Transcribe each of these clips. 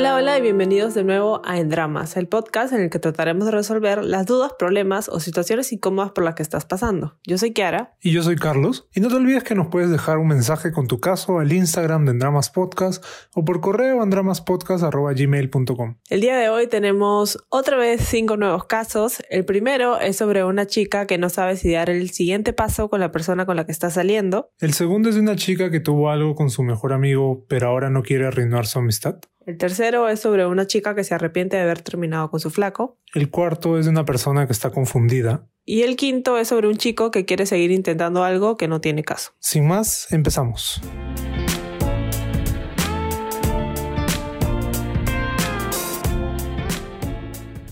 Hola, hola y bienvenidos de nuevo a En Dramas, el podcast en el que trataremos de resolver las dudas, problemas o situaciones incómodas por las que estás pasando. Yo soy Kiara. Y yo soy Carlos. Y no te olvides que nos puedes dejar un mensaje con tu caso al Instagram de Endramas Podcast o por correo a endramaspodcast.gmail.com. El día de hoy tenemos otra vez cinco nuevos casos. El primero es sobre una chica que no sabe si dar el siguiente paso con la persona con la que está saliendo. El segundo es de una chica que tuvo algo con su mejor amigo pero ahora no quiere arruinar su amistad. El tercero es sobre una chica que se arrepiente de haber terminado con su flaco. El cuarto es de una persona que está confundida. Y el quinto es sobre un chico que quiere seguir intentando algo que no tiene caso. Sin más, empezamos.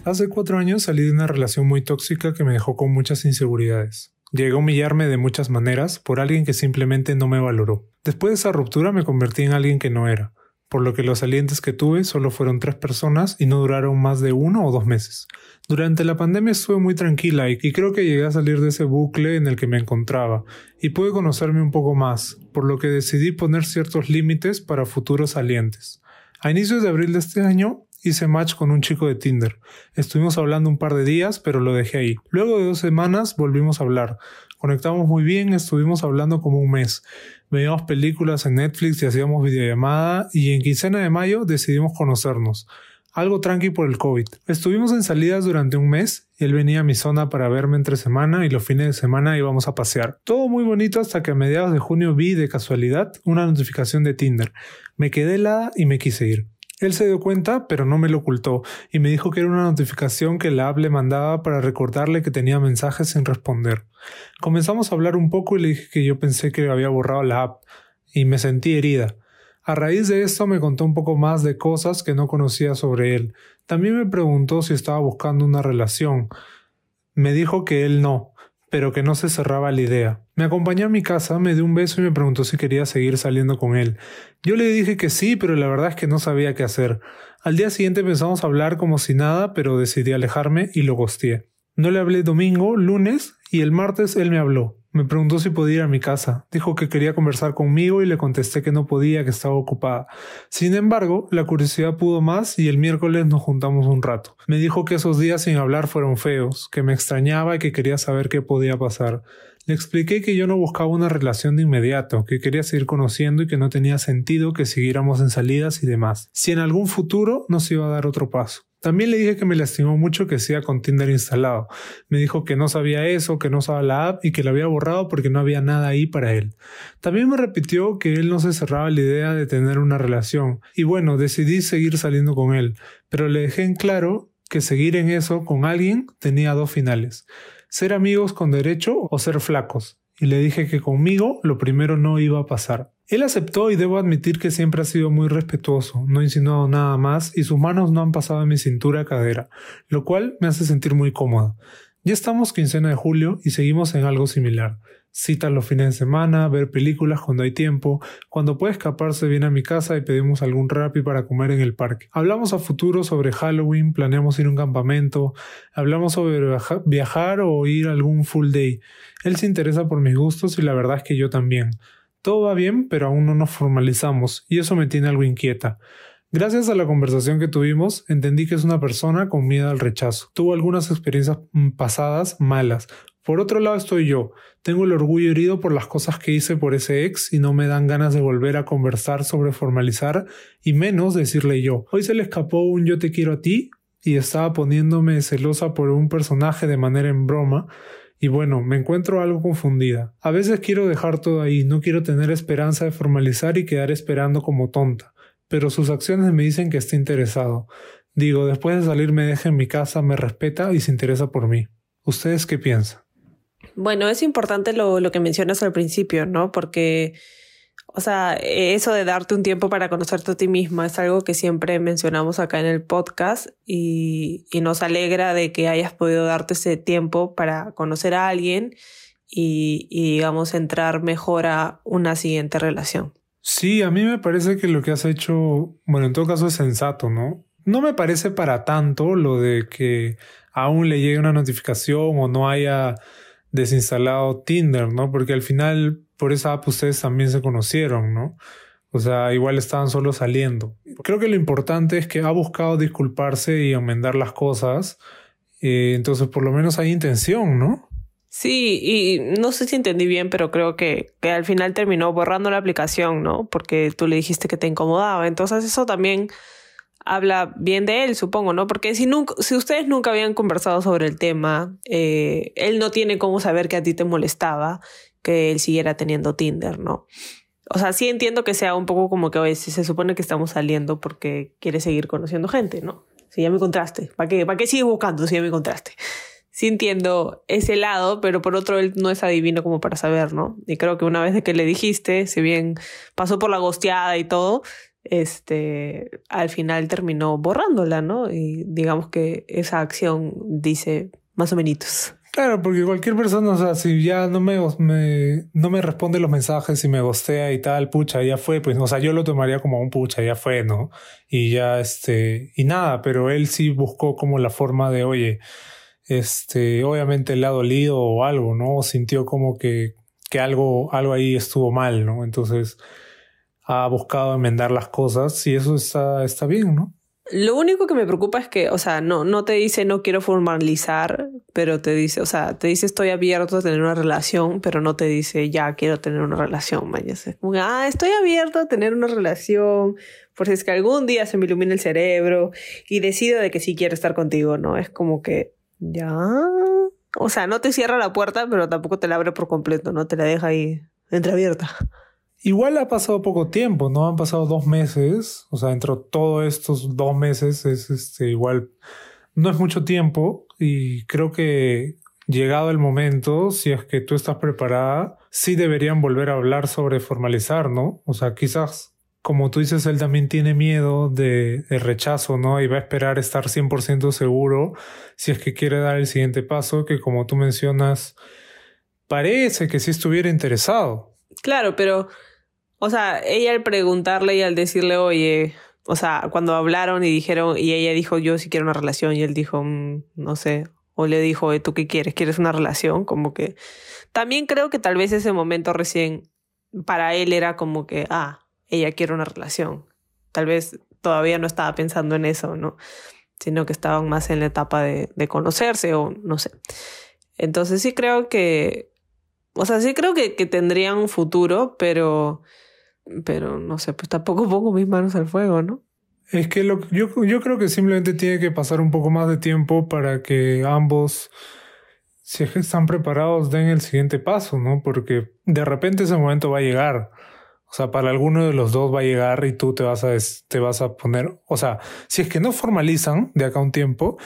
Hace cuatro años salí de una relación muy tóxica que me dejó con muchas inseguridades. Llegué a humillarme de muchas maneras por alguien que simplemente no me valoró. Después de esa ruptura me convertí en alguien que no era por lo que los salientes que tuve solo fueron tres personas y no duraron más de uno o dos meses. Durante la pandemia estuve muy tranquila y, creo que llegué a salir de ese bucle en el que me encontraba y pude conocerme un poco más, por lo que decidí poner ciertos límites para futuros salientes. A inicios de abril de este año hice match con un chico de Tinder. Estuvimos hablando un par de días, pero lo dejé ahí. Luego de dos semanas volvimos a hablar. Conectamos muy bien, estuvimos hablando como un mes. Veíamos películas en Netflix y hacíamos videollamada y en quincena de mayo decidimos conocernos. Algo tranqui por el COVID. Estuvimos en salidas durante un mes y él venía a mi zona para verme entre semana y los fines de semana íbamos a pasear. Todo muy bonito hasta que a mediados de junio vi de casualidad una notificación de Tinder. Me quedé helada y me quise ir. Él se dio cuenta, pero no me lo ocultó, y me dijo que era una notificación que la app le mandaba para recordarle que tenía mensajes sin responder. Comenzamos a hablar un poco y le dije que yo pensé que había borrado la app, y me sentí herida. A raíz de esto me contó un poco más de cosas que no conocía sobre él. También me preguntó si estaba buscando una relación. Me dijo que él no, pero que no se cerraba la idea. Me acompañó a mi casa, me dio un beso y me preguntó si quería seguir saliendo con él. Yo le dije que sí, pero la verdad es que no sabía qué hacer. Al día siguiente empezamos a hablar como si nada, pero decidí alejarme y lo gosteé. No le hablé domingo, lunes y el martes él me habló. Me preguntó si podía ir a mi casa. Dijo que quería conversar conmigo y le contesté que no podía, que estaba ocupada. Sin embargo, la curiosidad pudo más y el miércoles nos juntamos un rato. Me dijo que esos días sin hablar fueron feos, que me extrañaba y que quería saber qué podía pasar. Le expliqué que yo no buscaba una relación de inmediato, que quería seguir conociendo y que no tenía sentido que siguiéramos en salidas y demás. Si en algún futuro nos iba a dar otro paso. También le dije que me lastimó mucho que siga con Tinder instalado. Me dijo que no sabía eso, que no usaba la app y que la había borrado porque no había nada ahí para él. También me repitió que él no se cerraba la idea de tener una relación. Y bueno, decidí seguir saliendo con él, pero le dejé en claro que seguir en eso con alguien tenía dos finales. Ser amigos con derecho o ser flacos. Y le dije que conmigo lo primero no iba a pasar. Él aceptó y debo admitir que siempre ha sido muy respetuoso, no ha insinuado nada más y sus manos no han pasado de mi cintura cadera, lo cual me hace sentir muy cómodo. Ya estamos quincena de julio y seguimos en algo similar. Citas los fines de semana, ver películas cuando hay tiempo, cuando puede escaparse viene a mi casa y pedimos algún rapi para comer en el parque. Hablamos a futuro sobre Halloween, planeamos ir a un campamento, hablamos sobre viajar o ir a algún full day. Él se interesa por mis gustos y la verdad es que yo también. Todo va bien, pero aún no nos formalizamos, y eso me tiene algo inquieta. Gracias a la conversación que tuvimos, entendí que es una persona con miedo al rechazo. Tuvo algunas experiencias mm, pasadas malas. Por otro lado estoy yo. Tengo el orgullo herido por las cosas que hice por ese ex y no me dan ganas de volver a conversar sobre formalizar y menos decirle yo. Hoy se le escapó un yo te quiero a ti y estaba poniéndome celosa por un personaje de manera en broma y bueno, me encuentro algo confundida. A veces quiero dejar todo ahí, no quiero tener esperanza de formalizar y quedar esperando como tonta, pero sus acciones me dicen que está interesado. Digo, después de salir me deja en mi casa, me respeta y se interesa por mí. ¿Ustedes qué piensan? Bueno, es importante lo, lo que mencionas al principio, ¿no? Porque o sea, eso de darte un tiempo para conocerte a ti misma es algo que siempre mencionamos acá en el podcast y, nos alegra de que hayas podido darte ese tiempo para conocer a alguien y, y, digamos, entrar mejor a una siguiente relación. Sí, a mí me parece que lo que has hecho, bueno, en todo caso es sensato, ¿no? No me parece para tanto lo de que aún le llegue una notificación o no haya desinstalado Tinder, ¿no? Porque al final por esa app ustedes también se conocieron, ¿no? O sea, igual estaban solo saliendo. Creo que lo importante es que ha buscado disculparse y enmendar las cosas. Eh, entonces, por lo menos hay intención, ¿no? Sí, y no sé si entendí bien, pero creo que al final terminó borrando la aplicación, ¿no? Porque tú le dijiste que te incomodaba. Entonces, eso también habla bien de él, supongo, ¿no? Porque si, nunca, si ustedes nunca habían conversado sobre el tema, eh, él no tiene cómo saber que a ti te molestaba que él siguiera teniendo Tinder, ¿no? O sea, sí entiendo que sea un poco como que, se supone que estamos saliendo porque quieres seguir conociendo gente, ¿no? Si ya me encontraste, ¿para qué, ¿para qué sigues buscando si ya me encontraste? Sí entiendo ese lado, pero por otro él no es adivino como para saber, ¿no? Y creo que una vez que le dijiste, si bien pasó por la gosteada y todo, este, al final terminó borrándola, ¿no? Y digamos que esa acción dice más o menos. Claro, porque cualquier persona, o sea, si ya no me, no me responde los mensajes y me gostea y tal, pucha, ya fue, pues, o sea, yo lo tomaría como un pucha, ya fue, ¿no? Y ya, este, y nada, pero él sí buscó como la forma de, oye, este, obviamente le ha dolido o algo, ¿no? Sintió como que, que algo, algo ahí estuvo mal, ¿no? Entonces, ha buscado enmendar las cosas y eso está, está bien, ¿no? Lo único que me preocupa es que, o sea, no, no te dice no quiero formalizar, pero te dice, o sea, te dice estoy abierto a tener una relación, pero no te dice ya quiero tener una relación, Es Como, ah, estoy abierto a tener una relación, por si es que algún día se me ilumina el cerebro y decido de que sí quiero estar contigo, ¿no? Es como que, ya. O sea, no te cierra la puerta, pero tampoco te la abre por completo, ¿no? Te la deja ahí entreabierta. Igual ha pasado poco tiempo, ¿no? Han pasado dos meses. O sea, dentro de todos estos dos meses es este, igual. No es mucho tiempo. Y creo que llegado el momento, si es que tú estás preparada, sí deberían volver a hablar sobre formalizar, ¿no? O sea, quizás, como tú dices, él también tiene miedo de, rechazo, ¿no? Y va a esperar estar 100% seguro si es que quiere dar el siguiente paso, que como tú mencionas, parece que sí estuviera interesado. Claro, pero o sea, ella al preguntarle y al decirle, oye, o sea, cuando hablaron y dijeron, y ella dijo, yo sí quiero una relación, y él dijo, mm, no sé, o le dijo, ¿tú qué quieres? ¿Quieres una relación? Como que también creo que tal vez ese momento recién para él era como que, ah, ella quiere una relación. Tal vez todavía no estaba pensando en eso, ¿no? Sino que estaban más en la etapa de, de conocerse o no sé. Entonces sí creo que, o sea, sí creo que, que tendrían un futuro, pero pero no sé, pues tampoco pongo mis manos al fuego, ¿no? Es que lo, yo, yo creo que simplemente tiene que pasar un poco más de tiempo para que ambos, si es que están preparados, den el siguiente paso, ¿no? Porque de repente ese momento va a llegar. O sea, para alguno de los dos va a llegar y tú te vas a, te vas a poner, o sea, si es que no formalizan de acá un tiempo,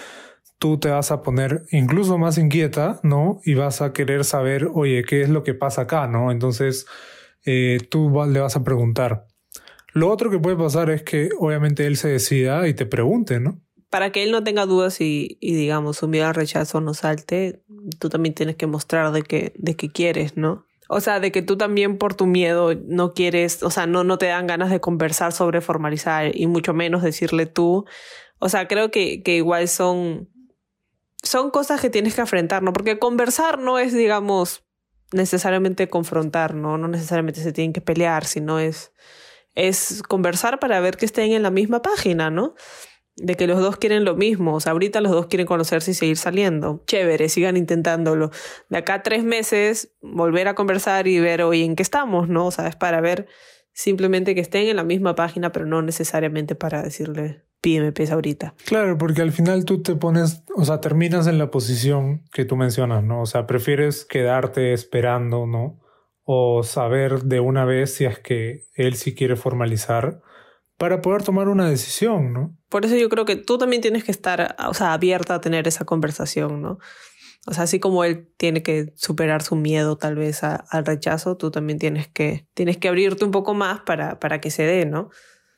tú te vas a poner incluso más inquieta, ¿no? Y vas a querer saber, oye, ¿qué es lo que pasa acá, ¿no? Entonces, eh, tú le vas a preguntar. Lo otro que puede pasar es que obviamente él se decida y te pregunte, ¿no? Para que él no tenga dudas y, y digamos, su miedo al rechazo no salte, tú también tienes que mostrar de que, de que quieres, ¿no? O sea, de que tú también por tu miedo no quieres, o sea, no, no te dan ganas de conversar sobre formalizar y mucho menos decirle tú. O sea, creo que, que igual son, son cosas que tienes que afrontar, ¿no? Porque conversar no es, digamos, necesariamente confrontar, ¿no? No necesariamente se tienen que pelear, sino es, es conversar para ver que estén en la misma página, ¿no? De que los dos quieren lo mismo. O sea, ahorita los dos quieren conocerse y seguir saliendo. Chévere, sigan intentándolo. De acá a tres meses, volver a conversar y ver hoy en qué estamos, ¿no? O sea, es para ver simplemente que estén en la misma página, pero no necesariamente para decirle PMPs ahorita. Claro, porque al final tú te pones, o sea, terminas en la posición que tú mencionas, ¿no? O sea, prefieres quedarte esperando, ¿no? O saber de una vez si es que él sí quiere formalizar para poder tomar una decisión, ¿no? Por eso yo creo que tú también tienes que estar, o sea, abierta a tener esa conversación, ¿no? O sea, así como él tiene que superar su miedo tal vez al rechazo, tú también tienes que, tienes que abrirte un poco más para, para que se dé, ¿no?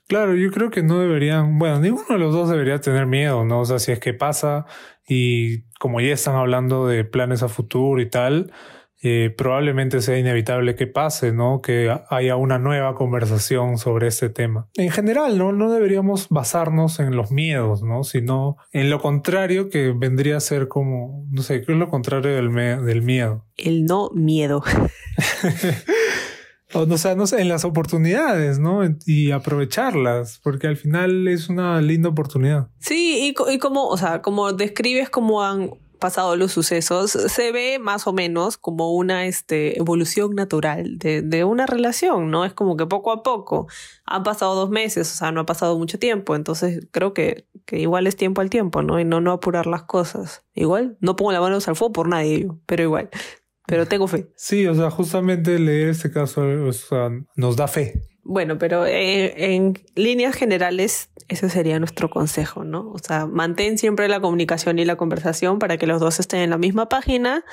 Claro, yo creo que no deberían, bueno, ninguno de los dos debería tener miedo, ¿no? O sea, si es que pasa y como ya están hablando de planes a futuro y tal, eh, probablemente sea inevitable que pase, ¿no? Que haya una nueva conversación sobre este tema. En general, ¿no? No deberíamos basarnos en los miedos, ¿no? Sino en lo contrario que vendría a ser como, no sé, ¿qué es lo contrario del, del miedo? El no miedo. O, no sé, en las oportunidades, ¿no? Y aprovecharlas, porque al final es una linda oportunidad. Sí, y, y como, o sea, como describes cómo han pasado los sucesos, se ve más o menos como una este, evolución natural de, de, una relación, ¿no? Es como que poco a poco han pasado dos meses, o sea, no ha pasado mucho tiempo, entonces creo que, que igual es tiempo al tiempo, ¿no? Y no, no apurar las cosas. Igual, no pongo la mano al fuego por nadie, pero igual. Pero tengo fe. Sí, o sea, justamente leer este caso o sea, nos da fe. Bueno, pero eh, en líneas generales ese sería nuestro consejo, ¿no? O sea, mantén siempre la comunicación y la conversación para que los dos estén en la misma página.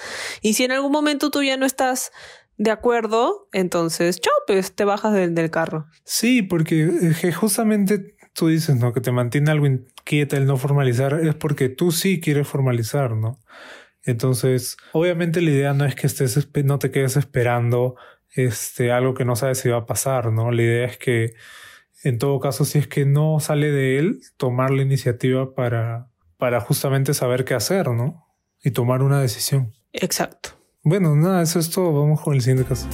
Y si en algún momento tú ya no estás de acuerdo, entonces, chao, pues te bajas del, del carro. Sí, porque eh, justamente tú dices, ¿no? Que te mantiene algo inquieta el no formalizar, es porque tú sí quieres formalizar, ¿no? Entonces, obviamente la idea no es que estés, no te quedes esperando este, algo que no sabes si va a pasar, ¿no? La idea es que, en todo caso, si es que no sale de él, tomar la iniciativa para, para justamente saber qué hacer, ¿no? Y tomar una decisión. Exacto. Bueno, nada, eso es todo. Vamos con el siguiente caso.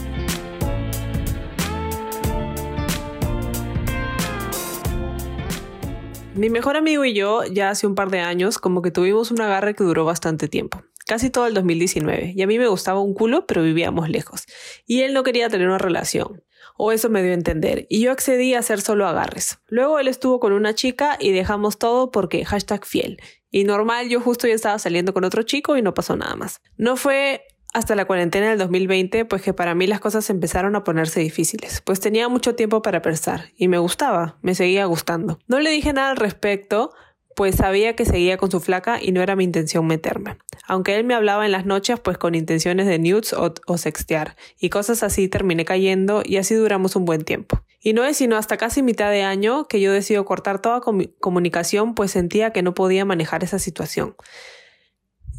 Mi mejor amigo y yo, ya hace un par de años, como que tuvimos un agarre que duró bastante tiempo casi todo el 2019, y a mí me gustaba un culo, pero vivíamos lejos, y él no quería tener una relación. O eso me dio a entender, y yo accedí a hacer solo agarres. Luego él estuvo con una chica y dejamos todo porque hashtag fiel. Y normal, yo justo ya estaba saliendo con otro chico y no pasó nada más. No fue hasta la cuarentena del 2020, pues que para mí las cosas empezaron a ponerse difíciles, pues tenía mucho tiempo para pensar y me gustaba, me seguía gustando. No le dije nada al respecto, pues sabía que seguía con su flaca y no era mi intención meterme. Aunque él me hablaba en las noches, pues con intenciones de nudes o, sextear, y cosas así terminé cayendo y así duramos un buen tiempo. Y no es sino hasta casi mitad de año que yo decido cortar toda comunicación, pues sentía que no podía manejar esa situación,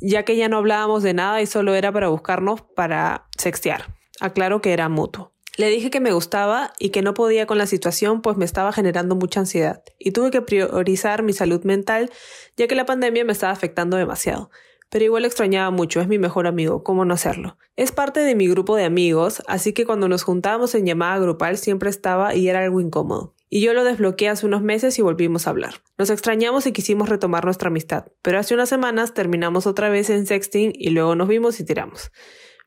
ya que ya no hablábamos de nada y solo era para buscarnos para sextear. Aclaro que era mutuo. Le dije que me gustaba y que no podía con la situación pues me estaba generando mucha ansiedad y tuve que priorizar mi salud mental ya que la pandemia me estaba afectando demasiado. Pero igual extrañaba mucho, es mi mejor amigo, ¿cómo no hacerlo? Es parte de mi grupo de amigos, así que cuando nos juntábamos en llamada grupal siempre estaba y era algo incómodo. Y yo lo desbloqueé hace unos meses y volvimos a hablar. Nos extrañamos y quisimos retomar nuestra amistad, pero hace unas semanas terminamos otra vez en sexting y luego nos vimos y tiramos.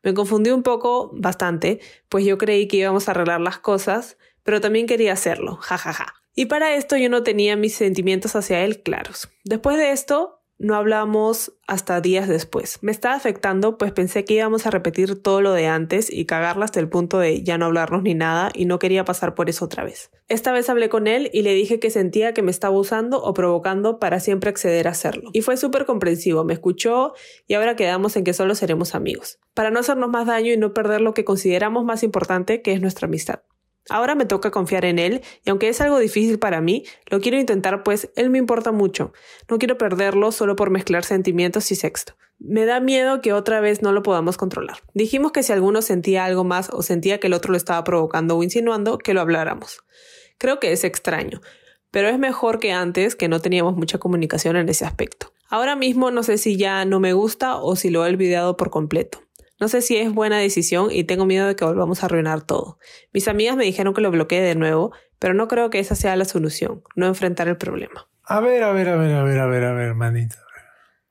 Me confundí un poco, bastante, pues yo creí que íbamos a arreglar las cosas, pero también quería hacerlo, jajaja. Ja, ja. Y para esto yo no tenía mis sentimientos hacia él claros. Después de esto, no hablamos hasta días después. Me estaba afectando pues pensé que íbamos a repetir todo lo de antes y cagarla hasta el punto de ya no hablarnos ni nada y no quería pasar por eso otra vez. Esta vez hablé con él y le dije que sentía que me estaba usando o provocando para siempre acceder a hacerlo. Y fue súper comprensivo, me escuchó y ahora quedamos en que solo seremos amigos. Para no hacernos más daño y no perder lo que consideramos más importante que es nuestra amistad. Ahora me toca confiar en él y aunque es algo difícil para mí, lo quiero intentar pues él me importa mucho. No quiero perderlo solo por mezclar sentimientos y sexto. Me da miedo que otra vez no lo podamos controlar. Dijimos que si alguno sentía algo más o sentía que el otro lo estaba provocando o insinuando, que lo habláramos. Creo que es extraño, pero es mejor que antes que no teníamos mucha comunicación en ese aspecto. Ahora mismo no sé si ya no me gusta o si lo he olvidado por completo. No sé si es buena decisión y tengo miedo de que volvamos a arruinar todo. Mis amigas me dijeron que lo bloquee de nuevo, pero no creo que esa sea la solución, no enfrentar el problema. A ver, a ver, a ver, a ver, a ver, a ver, manita.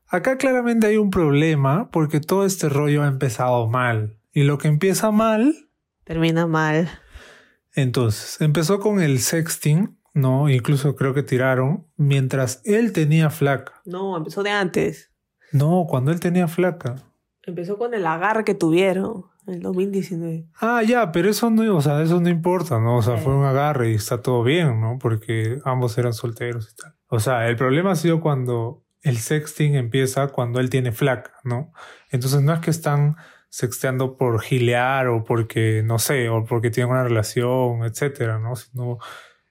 Acá claramente hay un problema porque todo este rollo ha empezado mal. Y lo que empieza mal... Termina mal. Entonces, empezó con el sexting, ¿no? Incluso creo que tiraron mientras él tenía flaca. No, empezó de antes. No, cuando él tenía flaca. Empezó con el agarre que tuvieron en el 2019. Ah, ya, pero eso no, o sea, eso no importa, ¿no? O sea, fue un agarre y está todo bien, ¿no? Porque ambos eran solteros y tal. O sea, el problema ha sido cuando el sexting empieza cuando él tiene flaca, ¿no? Entonces no es que están sexteando por gilear o porque, no sé, o porque tienen una relación, etcétera, ¿no? Sino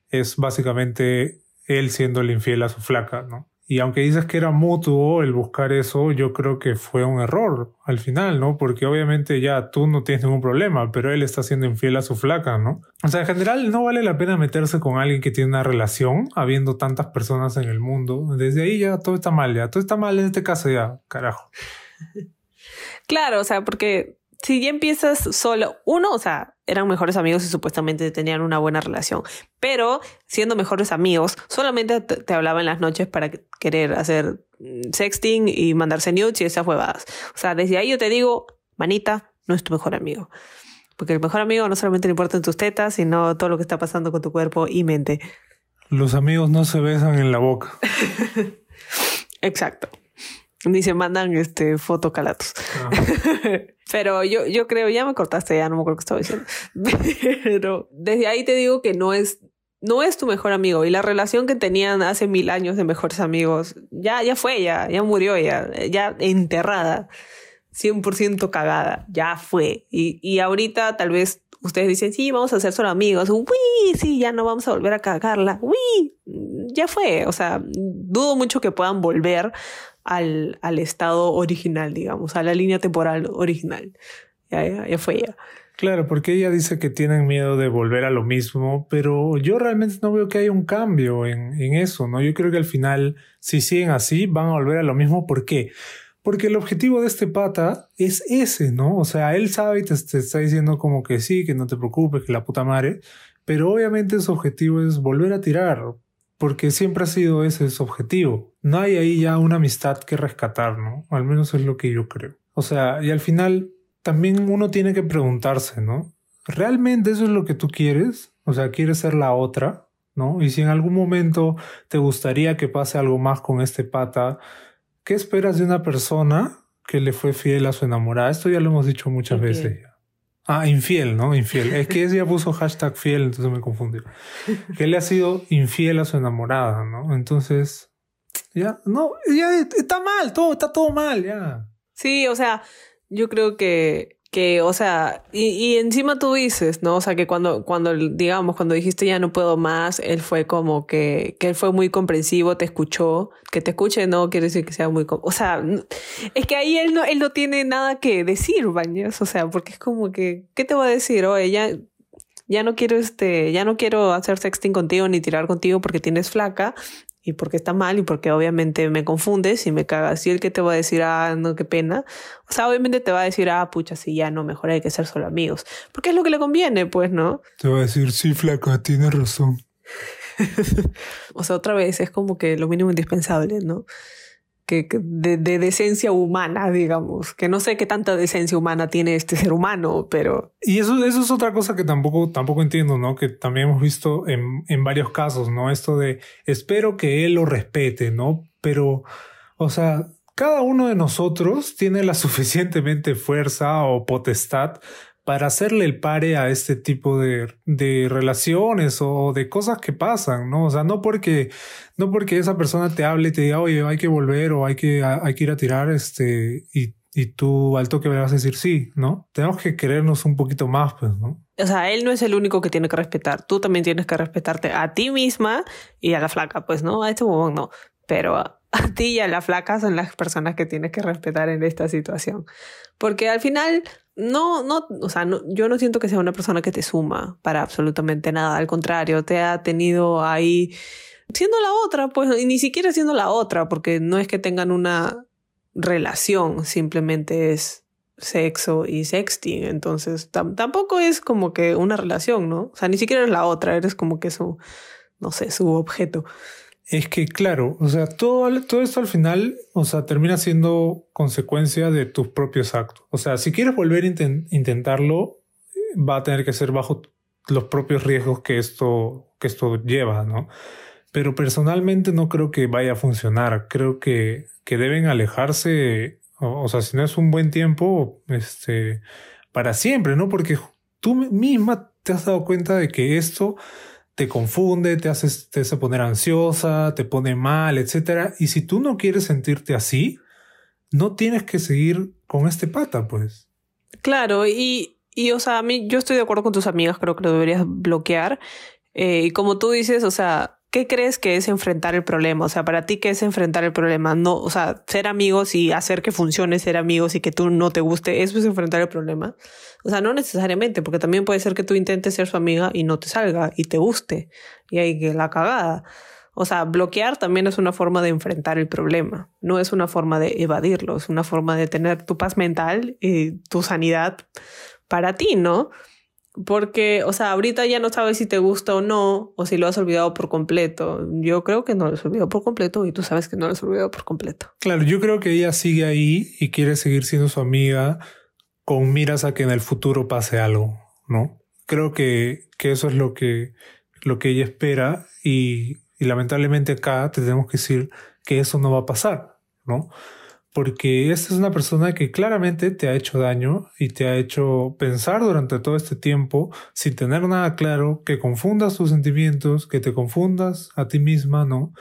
es básicamente él siendo el infiel a su flaca, ¿no? Y aunque dices que era mutuo el buscar eso, yo creo que fue un error al final, ¿no? Porque obviamente ya tú no tienes ningún problema, pero él está siendo infiel a su flaca, ¿no? O sea, en general no vale la pena meterse con alguien que tiene una relación, habiendo tantas personas en el mundo. Desde ahí ya todo está mal, ya todo está mal en este caso ya, carajo. Claro, o sea, porque si ya empiezas solo, uno, o sea, eran mejores amigos y supuestamente tenían una buena relación, pero siendo mejores amigos, solamente te, hablaban en las noches para querer hacer mm, sexting y mandarse nudes y esas huevadas. O sea, desde ahí yo te digo, manita, no es tu mejor amigo. Porque el mejor amigo no solamente le importan tus tetas, sino todo lo que está pasando con tu cuerpo y mente. Los amigos no se besan en la boca. Exacto. Ni se mandan este fotocalatos. Pero yo, yo creo, ya me cortaste, ya no me acuerdo qué estaba diciendo. Pero desde ahí te digo que no es, no es tu mejor amigo. Y la relación que tenían hace mil años de mejores amigos, ya, ya fue, ya, ya murió, ya, ya enterrada. 100% cagada, ya fue. Y, y ahorita tal vez ustedes dicen, sí, vamos a ser solo amigos. Uy, sí, ya no vamos a volver a cagarla. Uy, ya fue. O sea, dudo mucho que puedan volver al, al estado original, digamos, a la línea temporal original. Ya, ya, fue ya. Claro, porque ella dice que tienen miedo de volver a lo mismo, pero yo realmente no veo que haya un cambio en, en eso, ¿no? Yo creo que al final, si siguen así, van a volver a lo mismo. ¿Por qué? El objetivo de este pata es ese, ¿no? O sea, él sabe y te, está diciendo como que sí, que no te preocupes, que la puta madre. Pero obviamente su objetivo es volver a tirar. Porque siempre ha sido ese su objetivo. No hay ahí ya una amistad que rescatar, ¿no? Al menos es lo que yo creo. O sea, y al final también uno tiene que preguntarse, ¿no? ¿Realmente eso es lo que tú quieres? O sea, ¿quieres ser la otra? ¿No? Y si en algún momento te gustaría que pase algo más con este pata, ¿Qué esperas de una persona que le fue fiel a su enamorada? Esto ya lo hemos dicho muchas veces. Ah, infiel, ¿no? Infiel. Es que ella puso hashtag fiel, entonces me confundió. Que le ha sido infiel a su enamorada, ¿no? Entonces, ya, no, ya está mal, todo, está todo mal, ya. Sí, o sea, yo creo que que, o sea, y, y, encima tú dices, ¿no? O sea, que cuando, cuando, digamos, cuando dijiste ya no puedo más, él fue como que, que él fue muy comprensivo, te escuchó, que te escuche no quiere decir que sea muy, o sea, es que ahí él no, él no tiene nada que decir, Baños, o sea, porque es como que, ¿qué te va a decir? Oye, ya, ya no quiero este, ya no quiero hacer sexting contigo ni tirar contigo porque tienes flaca, y porque está mal y porque obviamente me confundes y me cagas. Y el que te va a decir, ah, no, qué pena. O sea, obviamente te va a decir, ah, pucha, sí, ya no, mejor hay que ser solo amigos. Porque es lo que le conviene, pues, ¿no? Te va a decir, sí, flaca, tienes razón. o sea, otra vez, es como que lo mínimo indispensable, ¿no? De, de, decencia humana, digamos, que no sé qué tanta decencia humana tiene este ser humano, pero... Y eso, eso es otra cosa que tampoco, tampoco entiendo, ¿no? Que también hemos visto en, en varios casos, ¿no? Esto de espero que él lo respete, ¿no? Pero, o sea, cada uno de nosotros tiene la suficientemente fuerza o potestad para hacerle el pare a este tipo de, de, relaciones o de cosas que pasan, ¿no? O sea, no porque, no porque esa persona te hable y te diga, oye, hay que volver o hay que, hay que ir a tirar, este, y, y tú al toque me vas a decir sí, ¿no? Tenemos que querernos un poquito más, pues, ¿no? O sea, él no es el único que tiene que respetar. Tú también tienes que respetarte a ti misma y a la flaca, pues, ¿no? A este momento no. Pero a, ti y a la flaca son las personas que tienes que respetar en esta situación. Porque al final, no, no, o sea, yo no siento que sea una persona que te suma para absolutamente nada. Al contrario, te ha tenido ahí siendo la otra, pues, y ni siquiera siendo la otra, porque no es que tengan una relación, simplemente es sexo y sexting. Entonces, tampoco es como que una relación, ¿no? O sea, ni siquiera es la otra, eres como que su, no sé, su objeto. Es que, claro, o sea, todo, todo esto al final, o sea, termina siendo consecuencia de tus propios actos. O sea, si quieres volver a intentarlo, va a tener que ser bajo los propios riesgos que esto, que esto lleva, ¿no? Pero personalmente no creo que vaya a funcionar. Creo que, que deben alejarse, o, o sea, si no es un buen tiempo, este, para siempre, ¿no? Porque tú misma te has dado cuenta de que esto te confunde, te hace, te hace poner ansiosa, te pone mal, etc. Y si tú no quieres sentirte así, no tienes que seguir con este pata, pues. Claro, y, y o sea, a mí, yo estoy de acuerdo con tus amigas, creo que lo deberías bloquear. Eh, y como tú dices, o sea, ¿qué crees que es enfrentar el problema? O sea, para ti, ¿qué es enfrentar el problema? No, o sea, ser amigos y hacer que funcione ser amigos y que tú no te guste, ¿eso es enfrentar el problema? O sea, no necesariamente, porque también puede ser que tú intentes ser su amiga y no te salga y te guste y hay que la cagada. O sea, bloquear también es una forma de enfrentar el problema, no es una forma de evadirlo, es una forma de tener tu paz mental y tu sanidad para ti, ¿no? Porque, o sea, ahorita ya no sabes si te gusta o no, o si lo has olvidado por completo. Yo creo que no lo has olvidado por completo y tú sabes que no lo has olvidado por completo. Claro, yo creo que ella sigue ahí y quiere seguir siendo su amiga con miras a que en el futuro pase algo, ¿no? Creo que, que eso es lo que, lo que ella espera y, y lamentablemente acá te tenemos que decir que eso no va a pasar, ¿no? Porque esta es una persona que claramente te ha hecho daño y te ha hecho pensar durante todo este tiempo sin tener nada claro, que confundas tus sentimientos, que te confundas a ti misma, ¿no?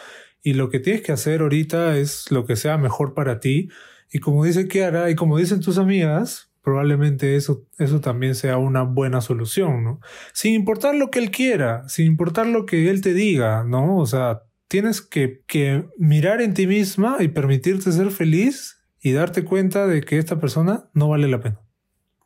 Y lo que tienes que hacer ahorita es lo que sea mejor para ti. Y como dice Kiara y como dicen tus amigas, probablemente eso, eso también sea una buena solución, ¿no? Sin importar lo que él quiera, sin importar lo que él te diga, ¿no? O sea, tienes que, que mirar en ti misma y permitirte ser feliz y darte cuenta de que esta persona no vale la pena.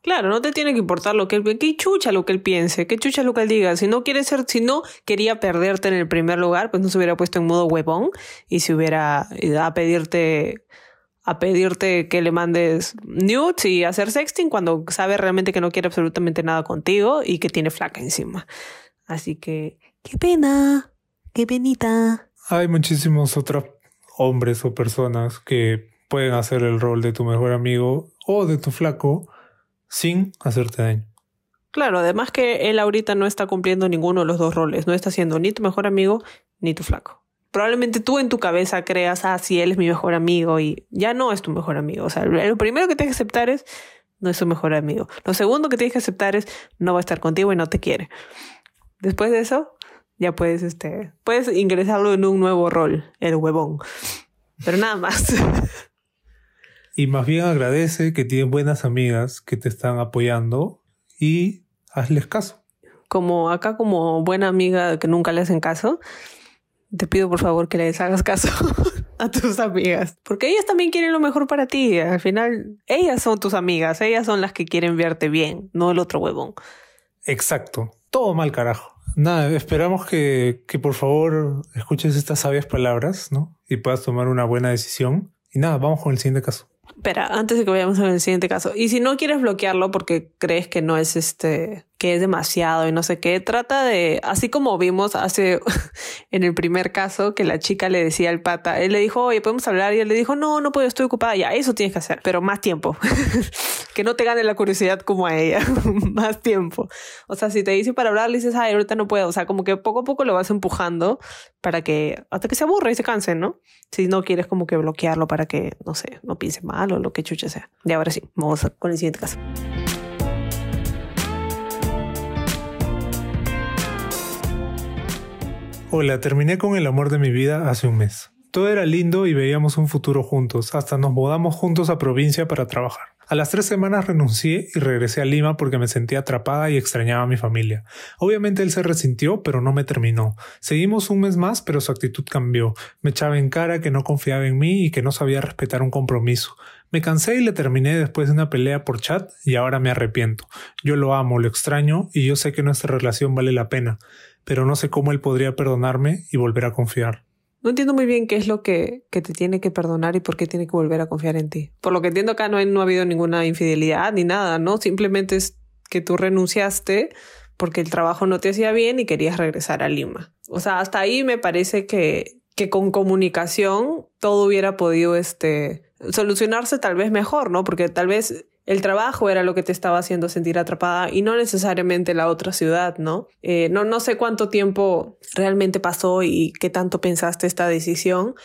Claro, no te tiene que importar lo que él, qué chucha lo que él piense, qué chucha lo que él diga. Si no quiere ser, si no quería perderte en el primer lugar, pues no se hubiera puesto en modo huevón y se hubiera ido a pedirte, a pedirte que le mandes nudes y hacer sexting cuando sabe realmente que no quiere absolutamente nada contigo y que tiene flaca encima. Así que, qué pena, qué penita. Hay muchísimos otros hombres o personas que pueden hacer el rol de tu mejor amigo o de tu flaco sin hacerte daño. Claro, además que él ahorita no está cumpliendo ninguno de los dos roles, no está siendo ni tu mejor amigo ni tu flaco. Probablemente tú en tu cabeza creas, ah, sí, él es mi mejor amigo y ya no es tu mejor amigo. O sea, lo primero que tienes que aceptar es, no es tu mejor amigo. Lo segundo que tienes que aceptar es, no va a estar contigo y no te quiere. Después de eso, ya puedes, este, puedes ingresarlo en un nuevo rol, el huevón. Pero nada más. Y más bien agradece que tienes buenas amigas que te están apoyando y hazles caso. Como acá, como buena amiga que nunca le hacen caso, te pido por favor que les hagas caso a tus amigas. Porque ellas también quieren lo mejor para ti. Al final, ellas son tus amigas, ellas son las que quieren verte bien, no el otro huevón. Exacto. Todo mal carajo. Nada, esperamos que, que por favor escuches estas sabias palabras, ¿no? Y puedas tomar una buena decisión. Y nada, vamos con el siguiente caso. Espera, antes de que vayamos al siguiente caso. Y si no quieres bloquearlo porque crees que no es este, que es demasiado y no sé qué, trata de, así como vimos hace, en el primer caso, que la chica le decía al pata, él le dijo, oye, podemos hablar, y él le dijo, no, no puedo, estoy ocupada, ya, eso tienes que hacer, pero más tiempo. que no te gane la curiosidad como a ella, más tiempo. O sea, si te dice para hablar, le dices, ay, ahorita no puedo. O sea, como que poco a poco lo vas empujando para que, hasta que se aburra y se canse, ¿no? Si no quieres como que bloquearlo para que, no sé, no piense mal o lo que chucha sea. Y ahora sí, vamos con el siguiente caso. Hola, terminé con el amor de mi vida hace un mes. Todo era lindo y veíamos un futuro juntos, hasta nos mudamos juntos a provincia para trabajar. A las tres semanas renuncié y regresé a Lima porque me sentía atrapada y extrañaba a mi familia. Obviamente él se resintió, pero no me terminó. Seguimos un mes más, pero su actitud cambió. Me echaba en cara que no confiaba en mí y que no sabía respetar un compromiso. Me cansé y le terminé después de una pelea por chat y ahora me arrepiento. Yo lo amo, lo extraño y yo sé que nuestra relación vale la pena pero no sé cómo él podría perdonarme y volver a confiar. No entiendo muy bien qué es lo que, que, te tiene que perdonar y por qué tiene que volver a confiar en ti. Por lo que entiendo acá no, no ha habido ninguna infidelidad ni nada, ¿no? Simplemente es que tú renunciaste porque el trabajo no te hacía bien y querías regresar a Lima. O sea, hasta ahí me parece que, que con comunicación todo hubiera podido este, solucionarse tal vez mejor, ¿no? Porque tal vez el trabajo era lo que te estaba haciendo sentir atrapada y no necesariamente la otra ciudad, ¿no? Eh, no, no sé cuánto tiempo realmente pasó y qué tanto pensaste esta decisión,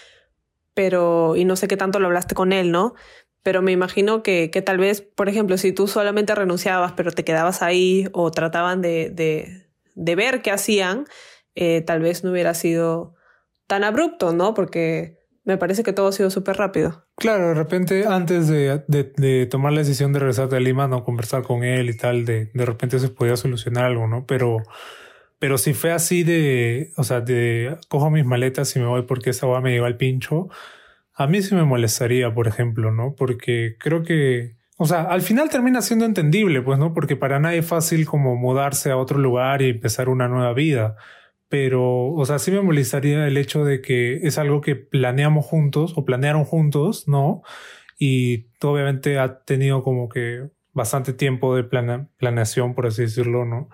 pero, y no sé qué tanto lo hablaste con él, ¿no? Pero me imagino que, que tal vez, por ejemplo, si tú solamente renunciabas, pero te quedabas ahí o trataban de, de, de ver qué hacían, eh, tal vez no hubiera sido tan abrupto, ¿no? Porque me parece que todo ha sido súper rápido. Claro, de repente antes de, de, tomar la decisión de regresar a Lima, no conversar con él y tal, de, de repente se podía solucionar algo, ¿no? Pero, pero si fue así de, o sea, de cojo mis maletas y me voy porque esa agua me llegó al pincho, a mí sí me molestaría, por ejemplo, ¿no? Porque creo que, o sea, al final termina siendo entendible, pues, ¿no? Porque para nadie es fácil como mudarse a otro lugar y empezar una nueva vida pero, o sea, sí me molestaría el hecho de que es algo que planeamos juntos o planearon juntos, ¿no? Y obviamente ha tenido como que bastante tiempo de planeación, por así decirlo, ¿no?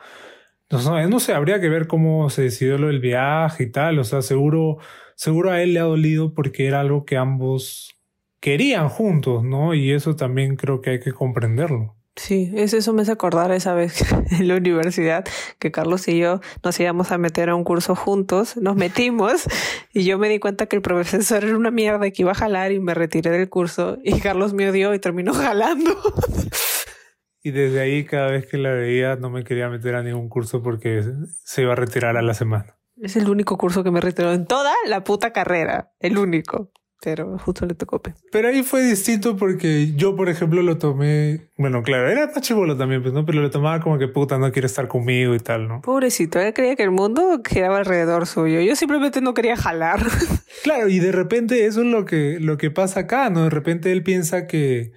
No, no sé, habría que ver cómo se decidió lo del viaje y tal, o sea, seguro, seguro a él le ha dolido porque era algo que ambos querían juntos, ¿no? Y eso también creo que hay que comprenderlo. Sí, eso me hace acordar esa vez en la universidad que Carlos y yo nos íbamos a meter a un curso juntos, nos metimos y yo me di cuenta que el profesor era una mierda que iba a jalar y me retiré del curso y Carlos me odió y terminó jalando. Y desde ahí cada vez que la veía no me quería meter a ningún curso porque se iba a retirar a la semana. Es el único curso que me retiró en toda la puta carrera, el único pero justo le tocó. Pero ahí fue distinto porque yo, por ejemplo, lo tomé, bueno, claro, era pachibolo también, pues, ¿no? Pero lo tomaba como que puta, no quiere estar conmigo y tal, ¿no? Pobrecito, él creía que el mundo giraba alrededor suyo. Yo simplemente no quería jalar. Claro, y de repente eso es lo que, lo que pasa acá, ¿no? De repente él piensa que,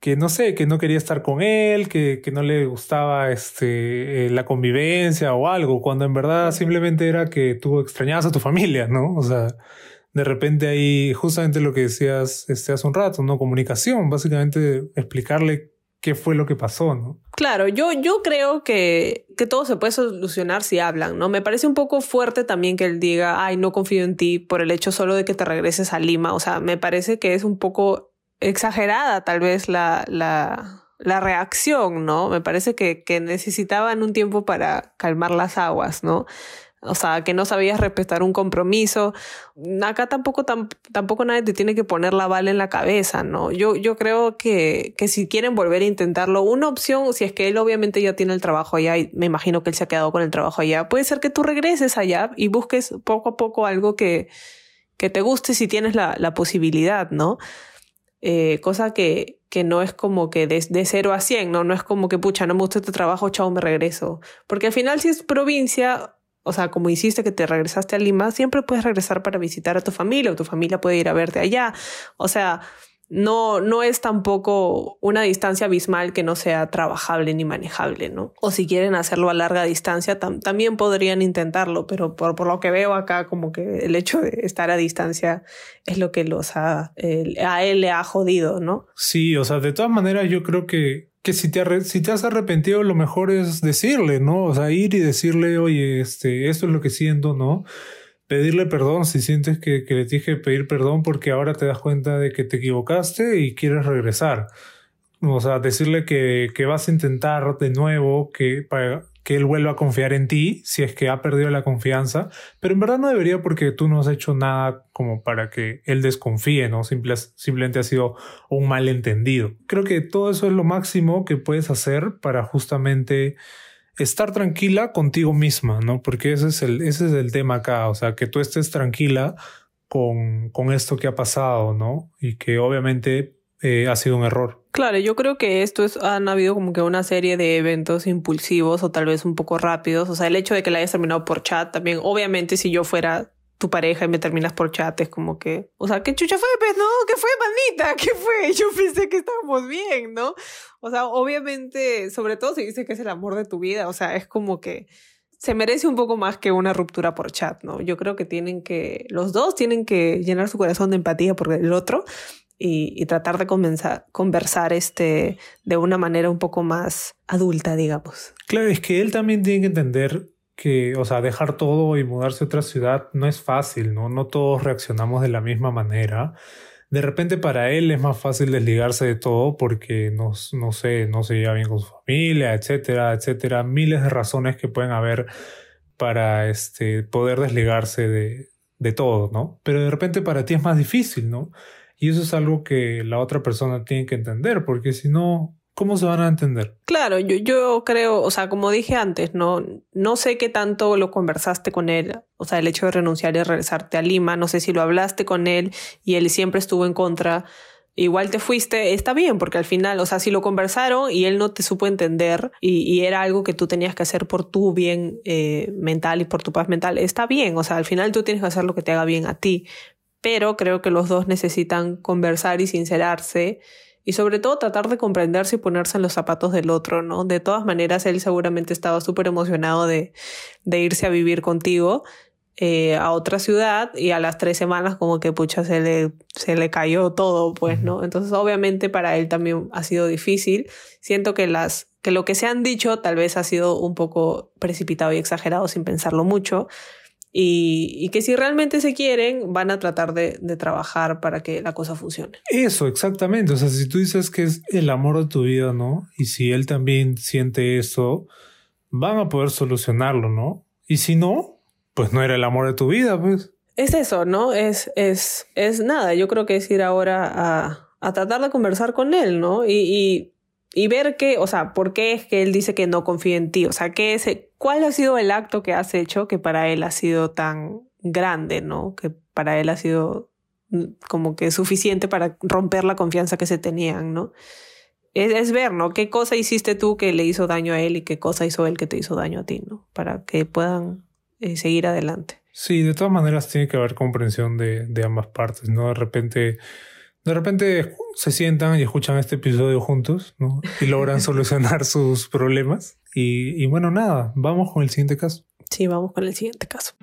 que no sé, que no quería estar con él, que, que no le gustaba este, eh, la convivencia o algo, cuando en verdad simplemente era que tú extrañabas a tu familia, ¿no? O sea, de repente hay justamente lo que decías este, hace un rato, ¿no? Comunicación, básicamente explicarle qué fue lo que pasó, ¿no? Claro, yo, yo creo que, que todo se puede solucionar si hablan, ¿no? Me parece un poco fuerte también que él diga, ay, no confío en ti por el hecho solo de que te regreses a Lima. O sea, me parece que es un poco exagerada tal vez la, la, la reacción, ¿no? Me parece que, que necesitaban un tiempo para calmar las aguas, ¿no? O sea, que no sabías respetar un compromiso. Acá tampoco, tampoco nadie te tiene que poner la bala en la cabeza, ¿no? Yo, yo creo que, que si quieren volver a intentarlo, una opción, si es que él obviamente ya tiene el trabajo allá y me imagino que él se ha quedado con el trabajo allá, puede ser que tú regreses allá y busques poco a poco algo que, que te guste si tienes la, la posibilidad, ¿no? Eh, cosa que, que no es como que de, de 0 a 100, ¿no? No es como que, pucha, no me gusta este trabajo, chao, me regreso. Porque al final, si es provincia, o sea, como hiciste que te regresaste a Lima, siempre puedes regresar para visitar a tu familia o tu familia puede ir a verte allá. O sea, no, no es tampoco una distancia abismal que no sea trabajable ni manejable, ¿no? O si quieren hacerlo a larga distancia, también podrían intentarlo, pero por, por, lo que veo acá, como que el hecho de estar a distancia es lo que los ha, a él le ha jodido, ¿no? Sí, o sea, de todas maneras yo creo que que si te, has arrepentido, lo mejor es decirle, ¿no? O sea, ir y decirle, oye, este, esto es lo que siento, ¿no? Pedirle perdón si sientes que, que le dije pedir perdón porque ahora te das cuenta de que te equivocaste y quieres regresar. O sea, decirle que, que vas a intentar de nuevo, que para, que él vuelva a confiar en ti si es que ha perdido la confianza, pero en verdad no debería porque tú no has hecho nada como para que él desconfíe, ¿no? simplemente ha sido un malentendido. Creo que todo eso es lo máximo que puedes hacer para justamente estar tranquila contigo misma, ¿no? Porque ese es el, ese es el tema acá, o sea, que tú estés tranquila con, con esto que ha pasado, ¿no? Y que obviamente eh, ha sido un error. Claro, yo creo que esto es, han habido como que una serie de eventos impulsivos o tal vez un poco rápidos. O sea, el hecho de que la hayas terminado por chat también, obviamente si yo fuera tu pareja y me terminas por chat es como que, o sea, ¿qué chucha fue, pues, no? ¿Qué fue, manita? ¿Qué fue? Yo pensé que estábamos bien, ¿no? O sea, obviamente, sobre todo si dices que es el amor de tu vida, o sea, es como que se merece un poco más que una ruptura por chat, ¿no? Yo creo que tienen que, los dos tienen que llenar su corazón de empatía por el otro y, tratar de conversar este, de una manera un poco más adulta, digamos. Claro, es que él también tiene que entender que, o sea, dejar todo y mudarse a otra ciudad no es fácil, ¿no? No todos reaccionamos de la misma manera. De repente para él es más fácil desligarse de todo porque no, no sé, no se lleva bien con su familia, etcétera, etcétera. Miles de razones que pueden haber para este, poder desligarse de, de todo, ¿no? Pero de repente para ti es más difícil, ¿no? Y eso es algo que la otra persona tiene que entender, porque si no, ¿cómo se van a entender? Claro, yo, yo creo, o sea, como dije antes, no, no sé qué tanto lo conversaste con él, o sea, el hecho de renunciar y regresarte a Lima, no sé si lo hablaste con él y él siempre estuvo en contra. Igual te fuiste, está bien, porque al final, o sea, si lo conversaron y él no te supo entender y, era algo que tú tenías que hacer por tu bien eh, mental y por tu paz mental, está bien, o sea, al final tú tienes que hacer lo que te haga bien a ti, pero creo que los dos necesitan conversar y sincerarse y sobre todo tratar de comprenderse y ponerse en los zapatos del otro, ¿no? De todas maneras, él seguramente estaba súper emocionado de, de irse a vivir contigo eh, a otra ciudad y a las tres semanas como que pucha se le, se le cayó todo, pues, ¿no? Entonces obviamente para él también ha sido difícil. Siento que las que lo que se han dicho tal vez ha sido un poco precipitado y exagerado sin pensarlo mucho. Y, y que si realmente se quieren, van a tratar de, de, trabajar para que la cosa funcione. Eso, exactamente. O sea, si tú dices que es el amor de tu vida, ¿no? Y si él también siente eso, van a poder solucionarlo, ¿no? Y si no, pues no era el amor de tu vida, pues. Es eso, ¿no? Es, es, es nada. Yo creo que es ir ahora a, a tratar de conversar con él, ¿no? Y, y, y, ver qué, o sea, por qué es que él dice que no confía en ti. O sea, ¿qué es, ¿cuál ha sido el acto que has hecho que para él ha sido tan grande, ¿no? Que para él ha sido mm, como que suficiente para romper la confianza que se tenían, ¿no? Es, es, ver, ¿no? ¿Qué cosa hiciste tú que le hizo daño a él y qué cosa hizo él que te hizo daño a ti, ¿no? Para que puedan eh, seguir adelante. Sí, de todas maneras tiene que haber comprensión de, de, ambas partes, ¿no? De repente, de repente se sientan y escuchan este episodio juntos, ¿no? Y logran solucionar sus problemas. Y, y bueno, nada, vamos con el siguiente caso. Sí, vamos con el siguiente caso.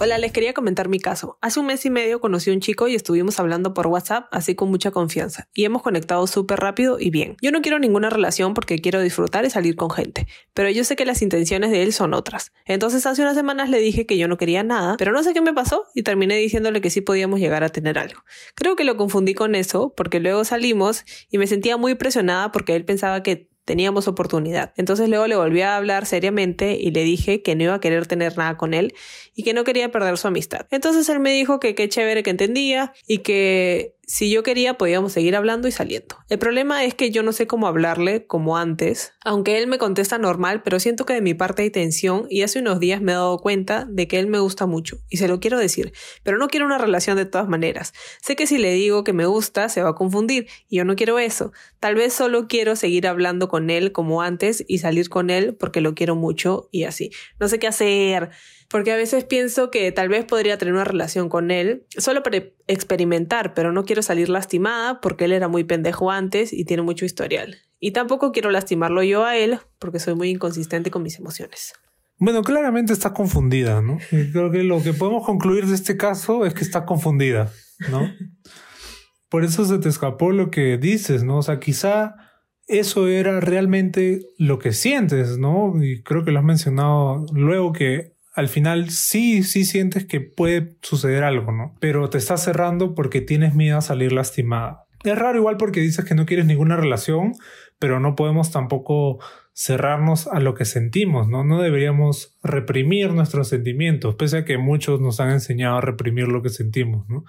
Hola, les quería comentar mi caso. Hace un mes y medio conocí a un chico y estuvimos hablando por WhatsApp, así con mucha confianza, y hemos conectado súper rápido y bien. Yo no quiero ninguna relación porque quiero disfrutar y salir con gente, pero yo sé que las intenciones de él son otras. Entonces hace unas semanas le dije que yo no quería nada, pero no sé qué me pasó y terminé diciéndole que sí podíamos llegar a tener algo. Creo que lo confundí con eso porque luego salimos y me sentía muy presionada porque él pensaba que teníamos oportunidad. Entonces luego le volví a hablar seriamente y le dije que no iba a querer tener nada con él y que no quería perder su amistad. Entonces él me dijo que qué chévere que entendía y que si yo quería podíamos seguir hablando y saliendo. El problema es que yo no sé cómo hablarle como antes, aunque él me contesta normal, pero siento que de mi parte hay tensión y hace unos días me he dado cuenta de que él me gusta mucho y se lo quiero decir, pero no quiero una relación de todas maneras. Sé que si le digo que me gusta se va a confundir y yo no quiero eso. Tal vez solo quiero seguir hablando con él como antes y salir con él porque lo quiero mucho y así. No sé qué hacer porque a veces pienso que tal vez podría tener una relación con él solo para experimentar, pero no quiero salir lastimada porque él era muy pendejo antes y tiene mucho historial. Y tampoco quiero lastimarlo yo a él porque soy muy inconsistente con mis emociones. Bueno, claramente está confundida, ¿no? Y creo que lo que podemos concluir de este caso es que está confundida, ¿no? Por eso se te escapó lo que dices, ¿no? O sea, quizá eso era realmente lo que sientes, ¿no? Y creo que lo has mencionado luego que al final sí, sí sientes que puede suceder algo, ¿no? Pero te estás cerrando porque tienes miedo a salir lastimada. Es raro igual porque dices que no quieres ninguna relación, pero no podemos tampoco cerrarnos a lo que sentimos, ¿no? No deberíamos reprimir nuestros sentimientos, pese a que muchos nos han enseñado a reprimir lo que sentimos, ¿no?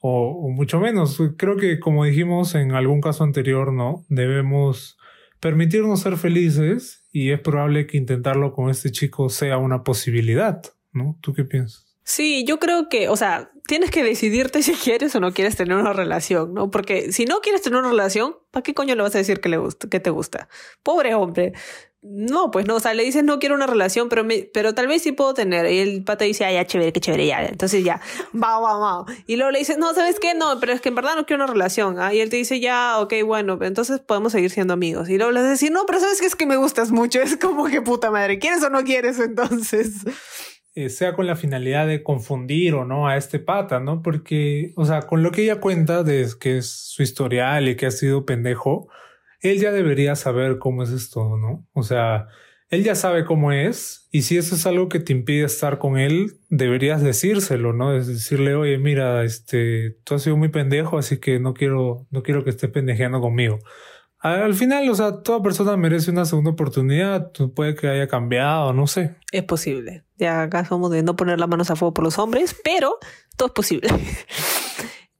O, o mucho menos. Creo que como dijimos en algún caso anterior, ¿no? Debemos permitirnos ser felices y es probable que intentarlo con este chico sea una posibilidad, ¿no? ¿Tú qué piensas? Sí, yo creo que, o sea, tienes que decidirte si quieres o no quieres tener una relación, ¿no? Porque si no quieres tener una relación, ¿para qué coño le vas a decir que le gusta, que te gusta? Pobre hombre. No, pues no, o sea, le dices no quiero una relación, pero me, pero tal vez sí puedo tener. Y el pata dice, ay, ya chévere, qué chévere, ya. Entonces ya, va, va, va. Y luego le dices, no, ¿sabes qué? No, pero es que en verdad no quiero una relación. ¿ah? Y él te dice, ya, ok, bueno, entonces podemos seguir siendo amigos. Y luego le dices, no, pero ¿sabes qué? Es que me gustas mucho. Es como que puta madre, ¿quieres o no quieres entonces? Eh, sea con la finalidad de confundir o no a este pata, ¿no? Porque, o sea, con lo que ella cuenta de que es su historial y que ha sido pendejo, él ya debería saber cómo es esto, ¿no? O sea, él ya sabe cómo es y si eso es algo que te impide estar con él, deberías decírselo, ¿no? Es decirle, oye, mira, este, tú has sido muy pendejo, así que no quiero, no quiero que estés pendejeando conmigo. Al final, o sea, toda persona merece una segunda oportunidad, puede que haya cambiado, no sé. Es posible. Ya acá somos de no poner las manos a fuego por los hombres, pero todo es posible.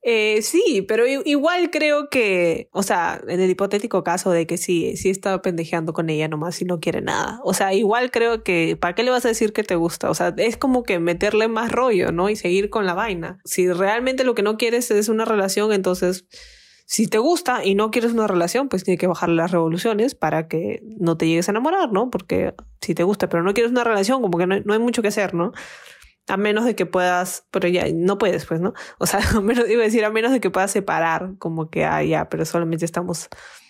Eh, sí, pero igual creo que, o sea, en el hipotético caso de que sí, sí estaba pendejeando con ella nomás y no quiere nada. O sea, igual creo que, ¿para qué le vas a decir que te gusta? O sea, es como que meterle más rollo, ¿no? Y seguir con la vaina. Si realmente lo que no quieres es una relación, entonces, si te gusta y no quieres una relación, pues tiene que bajar las revoluciones para que no te llegues a enamorar, ¿no? Porque si te gusta pero no quieres una relación, como que no no hay mucho que hacer, ¿no? A menos de que puedas, pero ya no puedes, pues, ¿no? O sea, a menos, iba a decir, a menos de que puedas separar, como que, ah, ya, pero solamente estamos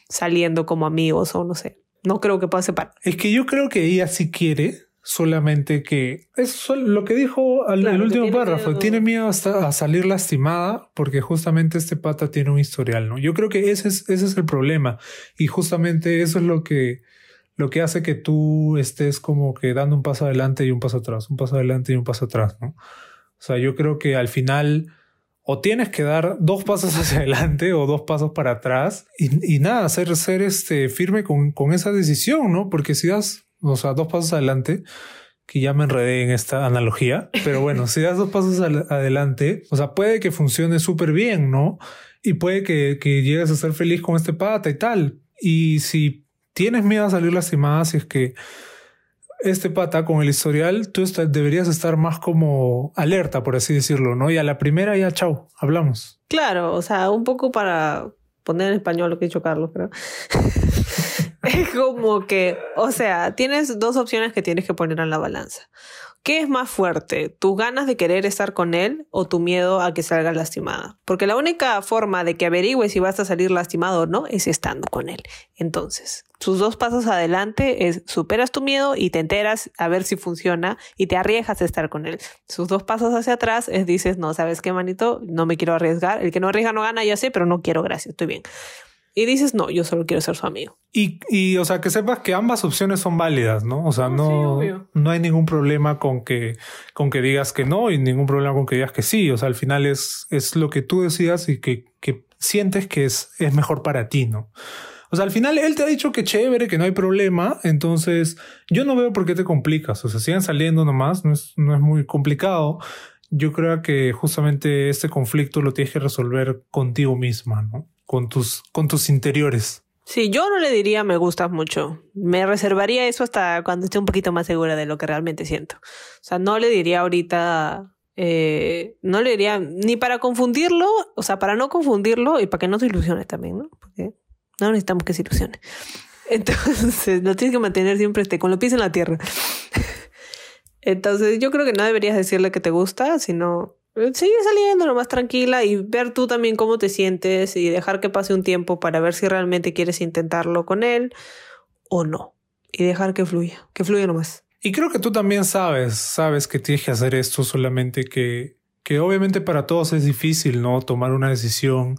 saliendo como amigos o no sé. No creo que pueda separar. Es que yo creo que ella sí quiere, solamente que es lo que dijo al, el último párrafo. Tiene miedo hasta a salir lastimada porque justamente este pata tiene un historial, ¿no? Yo creo que ese es, ese es el problema y justamente eso es lo que lo que hace que tú estés como que dando un paso adelante y un paso atrás, un paso adelante y un paso atrás, ¿no? O sea, yo creo que al final o tienes que dar dos pasos hacia adelante o dos pasos para atrás y, nada, ser, ser este, firme con, con, esa decisión, ¿no? Porque si das, o sea, dos pasos adelante, que ya me enredé en esta analogía, pero bueno, si das dos pasos adelante, o sea, puede que funcione súper bien, ¿no? Y puede que, que llegues a ser feliz con este pata y tal. Y si tienes miedo a salir lastimada, si es que este pata con el historial, tú deberías estar más como alerta, por así decirlo, ¿no? Y a la primera ya, chao, hablamos. Claro, o sea, un poco para poner en español lo que ha dicho Carlos, creo. es como que, o sea, tienes dos opciones que tienes que poner en la balanza. ¿Qué es más fuerte? ¿Tus ganas de querer estar con él o tu miedo a que salga lastimada? Porque la única forma de que averigües si vas a salir lastimado o no es estando con él. Entonces, sus dos pasos adelante es superas tu miedo y te enteras a ver si funciona y te arriesgas a estar con él. Sus dos pasos hacia atrás es dices, no, ¿sabes qué, manito? No me quiero arriesgar. El que no arriesga no gana, ya sé, pero no quiero, gracias, estoy bien y dices, no, yo solo quiero ser su amigo. Y, y o sea, que sepas que ambas opciones son válidas, ¿no? O sea, no, no, hay ningún problema con que, con que digas que no y ningún problema con que digas que sí. O sea, al final es, es lo que tú decidas y que, que sientes que es, es mejor para ti, ¿no? O sea, al final él te ha dicho que chévere, que no hay problema. Entonces, yo no veo por qué te complicas. O sea, sigan saliendo nomás, no es, no es muy complicado. Yo creo que justamente este conflicto lo tienes que resolver contigo misma, ¿no? Con tus, con tus interiores. Sí, yo no le diría me gustas mucho. Me reservaría eso hasta cuando esté un poquito más segura de lo que realmente siento. O sea, no le diría ahorita, eh, no le diría ni para confundirlo, o sea, para no confundirlo y para que no se ilusione también, ¿no? Porque no necesitamos que se ilusione. Entonces, no tienes que mantener siempre este, con los pies en la tierra. Entonces, yo creo que no deberías decirle que te gusta, sino Sigue saliendo lo más tranquila y ver tú también cómo te sientes y dejar que pase un tiempo para ver si realmente quieres intentarlo con él o no. Y dejar que fluya, que fluya nomás. Y creo que tú también sabes, sabes que tienes que hacer esto, solamente que, que obviamente para todos es difícil, ¿no? Tomar una decisión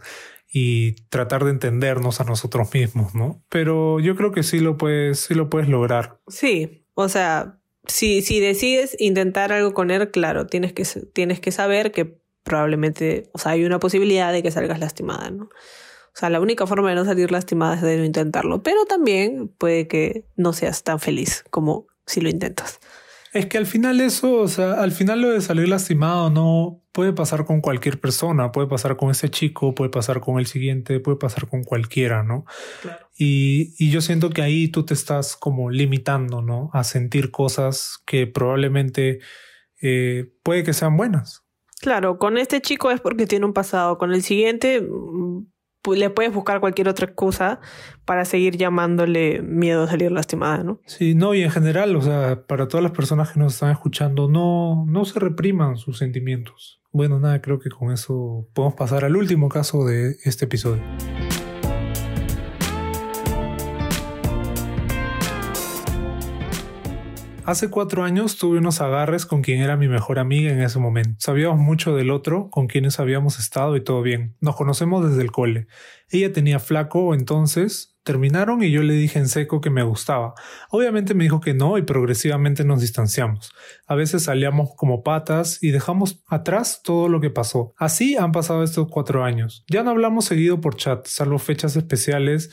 y tratar de entendernos a nosotros mismos, ¿no? Pero yo creo que sí lo puedes, sí lo puedes lograr. Sí, o sea, si, si decides intentar algo con él, claro, tienes que, tienes que saber que probablemente, o sea, hay una posibilidad de que salgas lastimada, ¿no? O sea, la única forma de no salir lastimada es de no intentarlo, pero también puede que no seas tan feliz como si lo intentas. Es que al final eso, o sea, al final lo de salir lastimado no puede pasar con cualquier persona, puede pasar con ese chico, puede pasar con el siguiente, puede pasar con cualquiera, ¿no? Claro. Y, y yo siento que ahí tú te estás como limitando, ¿no? A sentir cosas que probablemente eh, puede que sean buenas. Claro, con este chico es porque tiene un pasado, con el siguiente le puedes buscar cualquier otra excusa para seguir llamándole miedo a salir lastimada, ¿no? Sí, no, y en general, o sea, para todas las personas que nos están escuchando, no, no se repriman sus sentimientos. Bueno, nada, creo que con eso podemos pasar al último caso de este episodio. Hace cuatro años tuve unos agarres con quien era mi mejor amiga en ese momento. Sabíamos mucho del otro, con quienes habíamos estado y todo bien. Nos conocemos desde el cole. Ella tenía flaco entonces, terminaron y yo le dije en seco que me gustaba. Obviamente me dijo que no y progresivamente nos distanciamos. A veces salíamos como patas y dejamos atrás todo lo que pasó. Así han pasado estos cuatro años. Ya no hablamos seguido por chat, salvo fechas especiales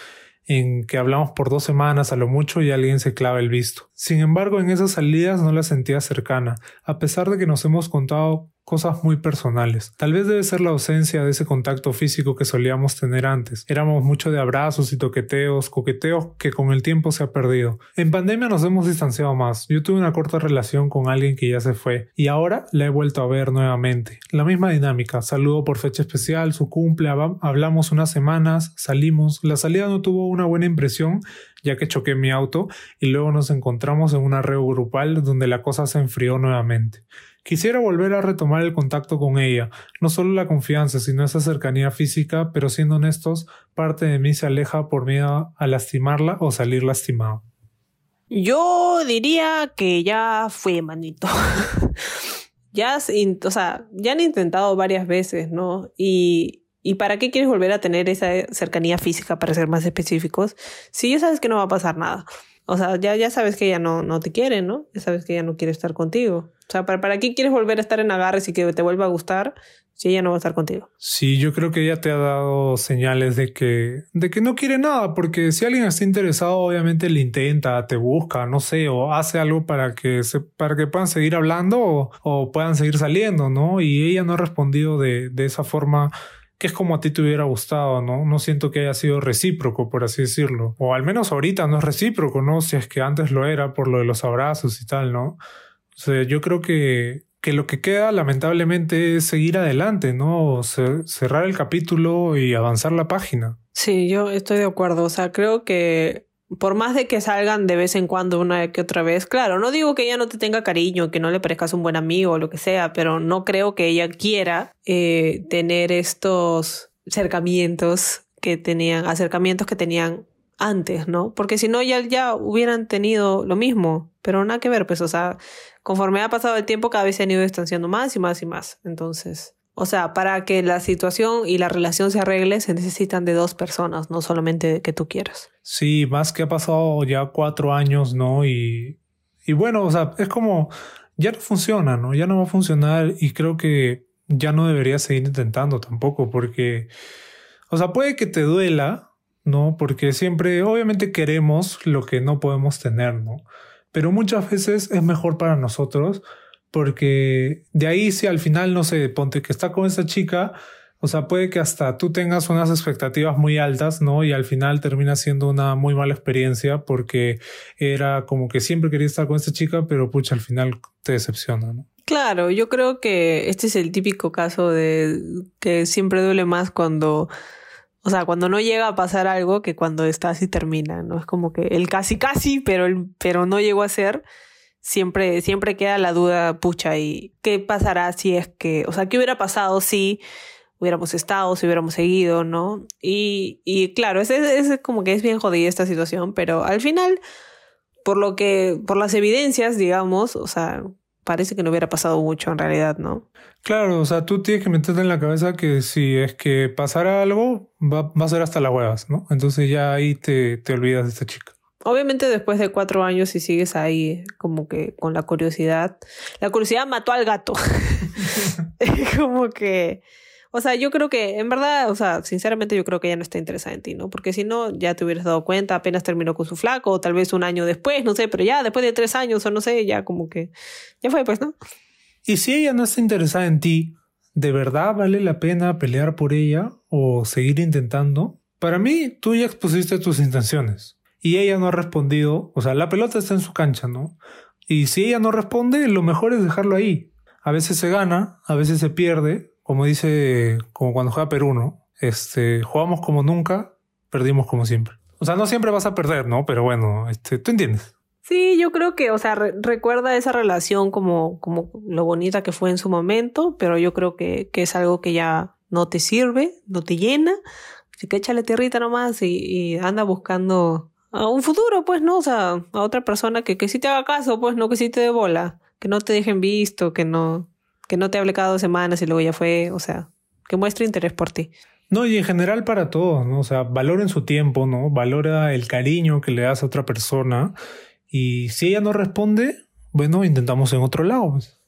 en que hablamos por dos semanas a lo mucho y alguien se clava el visto. Sin embargo, en esas salidas no la sentía cercana, a pesar de que nos hemos contado cosas muy personales. Tal vez debe ser la ausencia de ese contacto físico que solíamos tener antes. Éramos mucho de abrazos y toqueteos, coqueteos que con el tiempo se ha perdido. En pandemia nos hemos distanciado más. Yo tuve una corta relación con alguien que ya se fue y ahora la he vuelto a ver nuevamente. La misma dinámica. Saludo por fecha especial, su cumple, hablamos unas semanas, salimos. La salida no tuvo una buena impresión ya que choqué mi auto y luego nos encontramos en un arreo grupal donde la cosa se enfrió nuevamente. Quisiera volver a retomar el contacto con ella, no solo la confianza, sino esa cercanía física, pero siendo honestos, parte de mí se aleja por miedo a lastimarla o salir lastimado. Yo diría que ya fue, manito. ya, o sea, ya han intentado varias veces, ¿no? Y, ¿Y para qué quieres volver a tener esa cercanía física, para ser más específicos, si ya sabes que no va a pasar nada? O sea, ya, ya sabes que ella no, no te quiere, ¿no? Ya sabes que ella no quiere estar contigo. O sea, ¿para, ¿para qué quieres volver a estar en agarres y que te vuelva a gustar si ella no va a estar contigo? Sí, yo creo que ella te ha dado señales de que, de que no quiere nada, porque si alguien está interesado, obviamente le intenta, te busca, no sé, o hace algo para que, se, para que puedan seguir hablando o, o puedan seguir saliendo, ¿no? Y ella no ha respondido de, de esa forma que es como a ti te hubiera gustado, ¿no? No siento que haya sido recíproco, por así decirlo. O al menos ahorita no es recíproco, ¿no? Si es que antes lo era por lo de los abrazos y tal, ¿no? O sea, yo creo que, que lo que queda lamentablemente es seguir adelante, ¿no? cerrar el capítulo y avanzar la página. Sí, yo estoy de acuerdo. O sea, creo que por más de que salgan de vez en cuando una que otra vez, claro, no digo que ella no te tenga cariño, que no le parezcas un buen amigo o lo que sea, pero no creo que ella quiera eh, tener estos acercamientos que tenían, acercamientos que tenían antes, ¿no? Porque si no, ya, ya hubieran tenido lo mismo, pero nada que ver, pues, o sea, conforme ha pasado el tiempo, cada vez se han ido distanciando más y más y más. Entonces, o sea, para que la situación y la relación se arregle, se necesitan de dos personas, no solamente que tú quieras. Sí, más que ha pasado ya cuatro años, ¿no? Y, y bueno, o sea, es como, ya no funciona, ¿no? Ya no va a funcionar y creo que ya no deberías seguir intentando tampoco, porque, o sea, puede que te duela, ¿no? Porque siempre, obviamente queremos lo que no podemos tener, ¿no? Pero muchas veces es mejor para nosotros porque de ahí si al final, no sé, ponte que está con esa chica, o sea, puede que hasta tú tengas unas expectativas muy altas, ¿no? Y al final termina siendo una muy mala experiencia porque era como que siempre quería estar con esta chica, pero pucha, al final te decepciona, ¿no? Claro, yo creo que este es el típico caso de que siempre duele más cuando, o sea, cuando no llega a pasar algo que cuando estás y termina, ¿no? Es como que el casi casi, pero, el, pero no llegó a ser siempre, siempre queda la duda, pucha, ¿y qué pasará si es que, o sea, qué hubiera pasado si hubiéramos estado, si hubiéramos seguido, ¿no? Y, y claro, es, es, como que es bien jodida esta situación, pero al final, por lo que, por las evidencias, digamos, o sea, parece que no hubiera pasado mucho en realidad, ¿no? Claro, o sea, tú tienes que meterte en la cabeza que si es que pasara algo, va, va a ser hasta las huevas, ¿no? Entonces ya ahí te, te olvidas de esta chica. Obviamente después de cuatro años si sigues ahí como que con la curiosidad, la curiosidad mató al gato. como que, o sea, yo creo que en verdad, o sea, sinceramente yo creo que ella no está interesada en ti, ¿no? Porque si no, ya te hubieras dado cuenta, apenas terminó con su flaco, o tal vez un año después, no sé, pero ya después de tres años o no sé, ya como que, ya fue pues, ¿no? Y si ella no está interesada en ti, ¿de verdad vale la pena pelear por ella o seguir intentando? Para mí, tú ya expusiste tus intenciones y ella no ha respondido, o sea, la pelota está en su cancha, ¿no? Y si ella no responde, lo mejor es dejarlo ahí. A veces se gana, a veces se pierde, como dice, como cuando juega Perú, ¿no? Este, jugamos como nunca, perdimos como siempre. O sea, no siempre vas a perder, ¿no? Pero bueno, este, tú entiendes. Sí, yo creo que, o sea, recuerda esa relación como, como lo bonita que fue en su momento, pero yo creo que, que es algo que ya no te sirve, no te llena. Así que échale tierrita nomás y, y anda buscando a un futuro, pues, ¿no? O sea, a otra persona que, que sí te haga caso, pues, no que sí te dé bola, que no te dejen visto, que no, que no te hable cada dos semanas y luego ya fue, o sea, que muestre interés por ti. No, y en general para todos, ¿no? O sea, valoren su tiempo, ¿no? Valora el cariño que le das a otra persona. Y si ella no responde, bueno, intentamos en otro lado. Pues.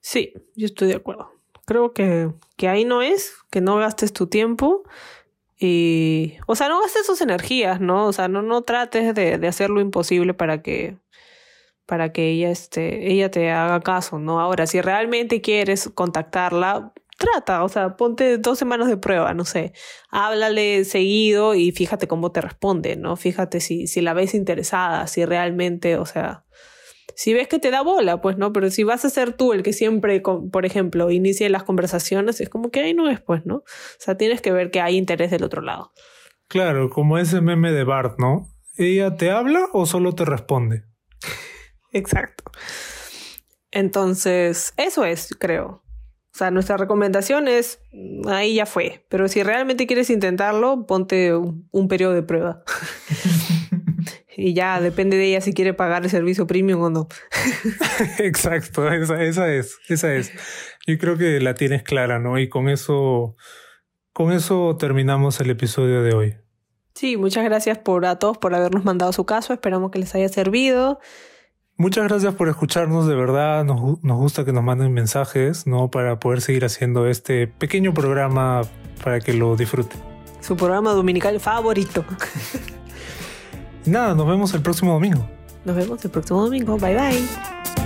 Sí, yo estoy de acuerdo. Creo que, que ahí no es, que no gastes tu tiempo y, o sea, no gastes sus energías, ¿no? O sea, no, no trates de, de hacer lo imposible para que, para que ella, este, ella te haga caso, ¿no? Ahora, si realmente quieres contactarla, trata, o sea, ponte dos semanas de prueba, no sé, háblale seguido y fíjate cómo te responde, ¿no? Fíjate si, si la ves interesada, si realmente, o sea, si ves que te da bola, pues no, pero si vas a ser tú el que siempre, por ejemplo, inicie las conversaciones, es como que ahí no es, pues, ¿no? O sea, tienes que ver que hay interés del otro lado. Claro, como ese meme de Bart, ¿no? ¿Ella te habla o solo te responde? Exacto. Entonces, eso es, creo. O sea, nuestra recomendación es, ahí ya fue, pero si realmente quieres intentarlo, ponte un, periodo de prueba. y ya depende de ella si quiere pagar el servicio premium o no. Exacto, esa, esa es, esa es. Yo creo que la tienes clara, ¿no? Y con eso, con eso terminamos el episodio de hoy. Sí, muchas gracias por a todos por habernos mandado su caso. Esperamos que les haya servido. Muchas gracias por escucharnos, de verdad. Nos, nos, gusta que nos manden mensajes, ¿no? Para poder seguir haciendo este pequeño programa para que lo disfruten. Su programa dominical favorito. Nada, nos vemos el próximo domingo. Nos vemos el próximo domingo. Bye bye.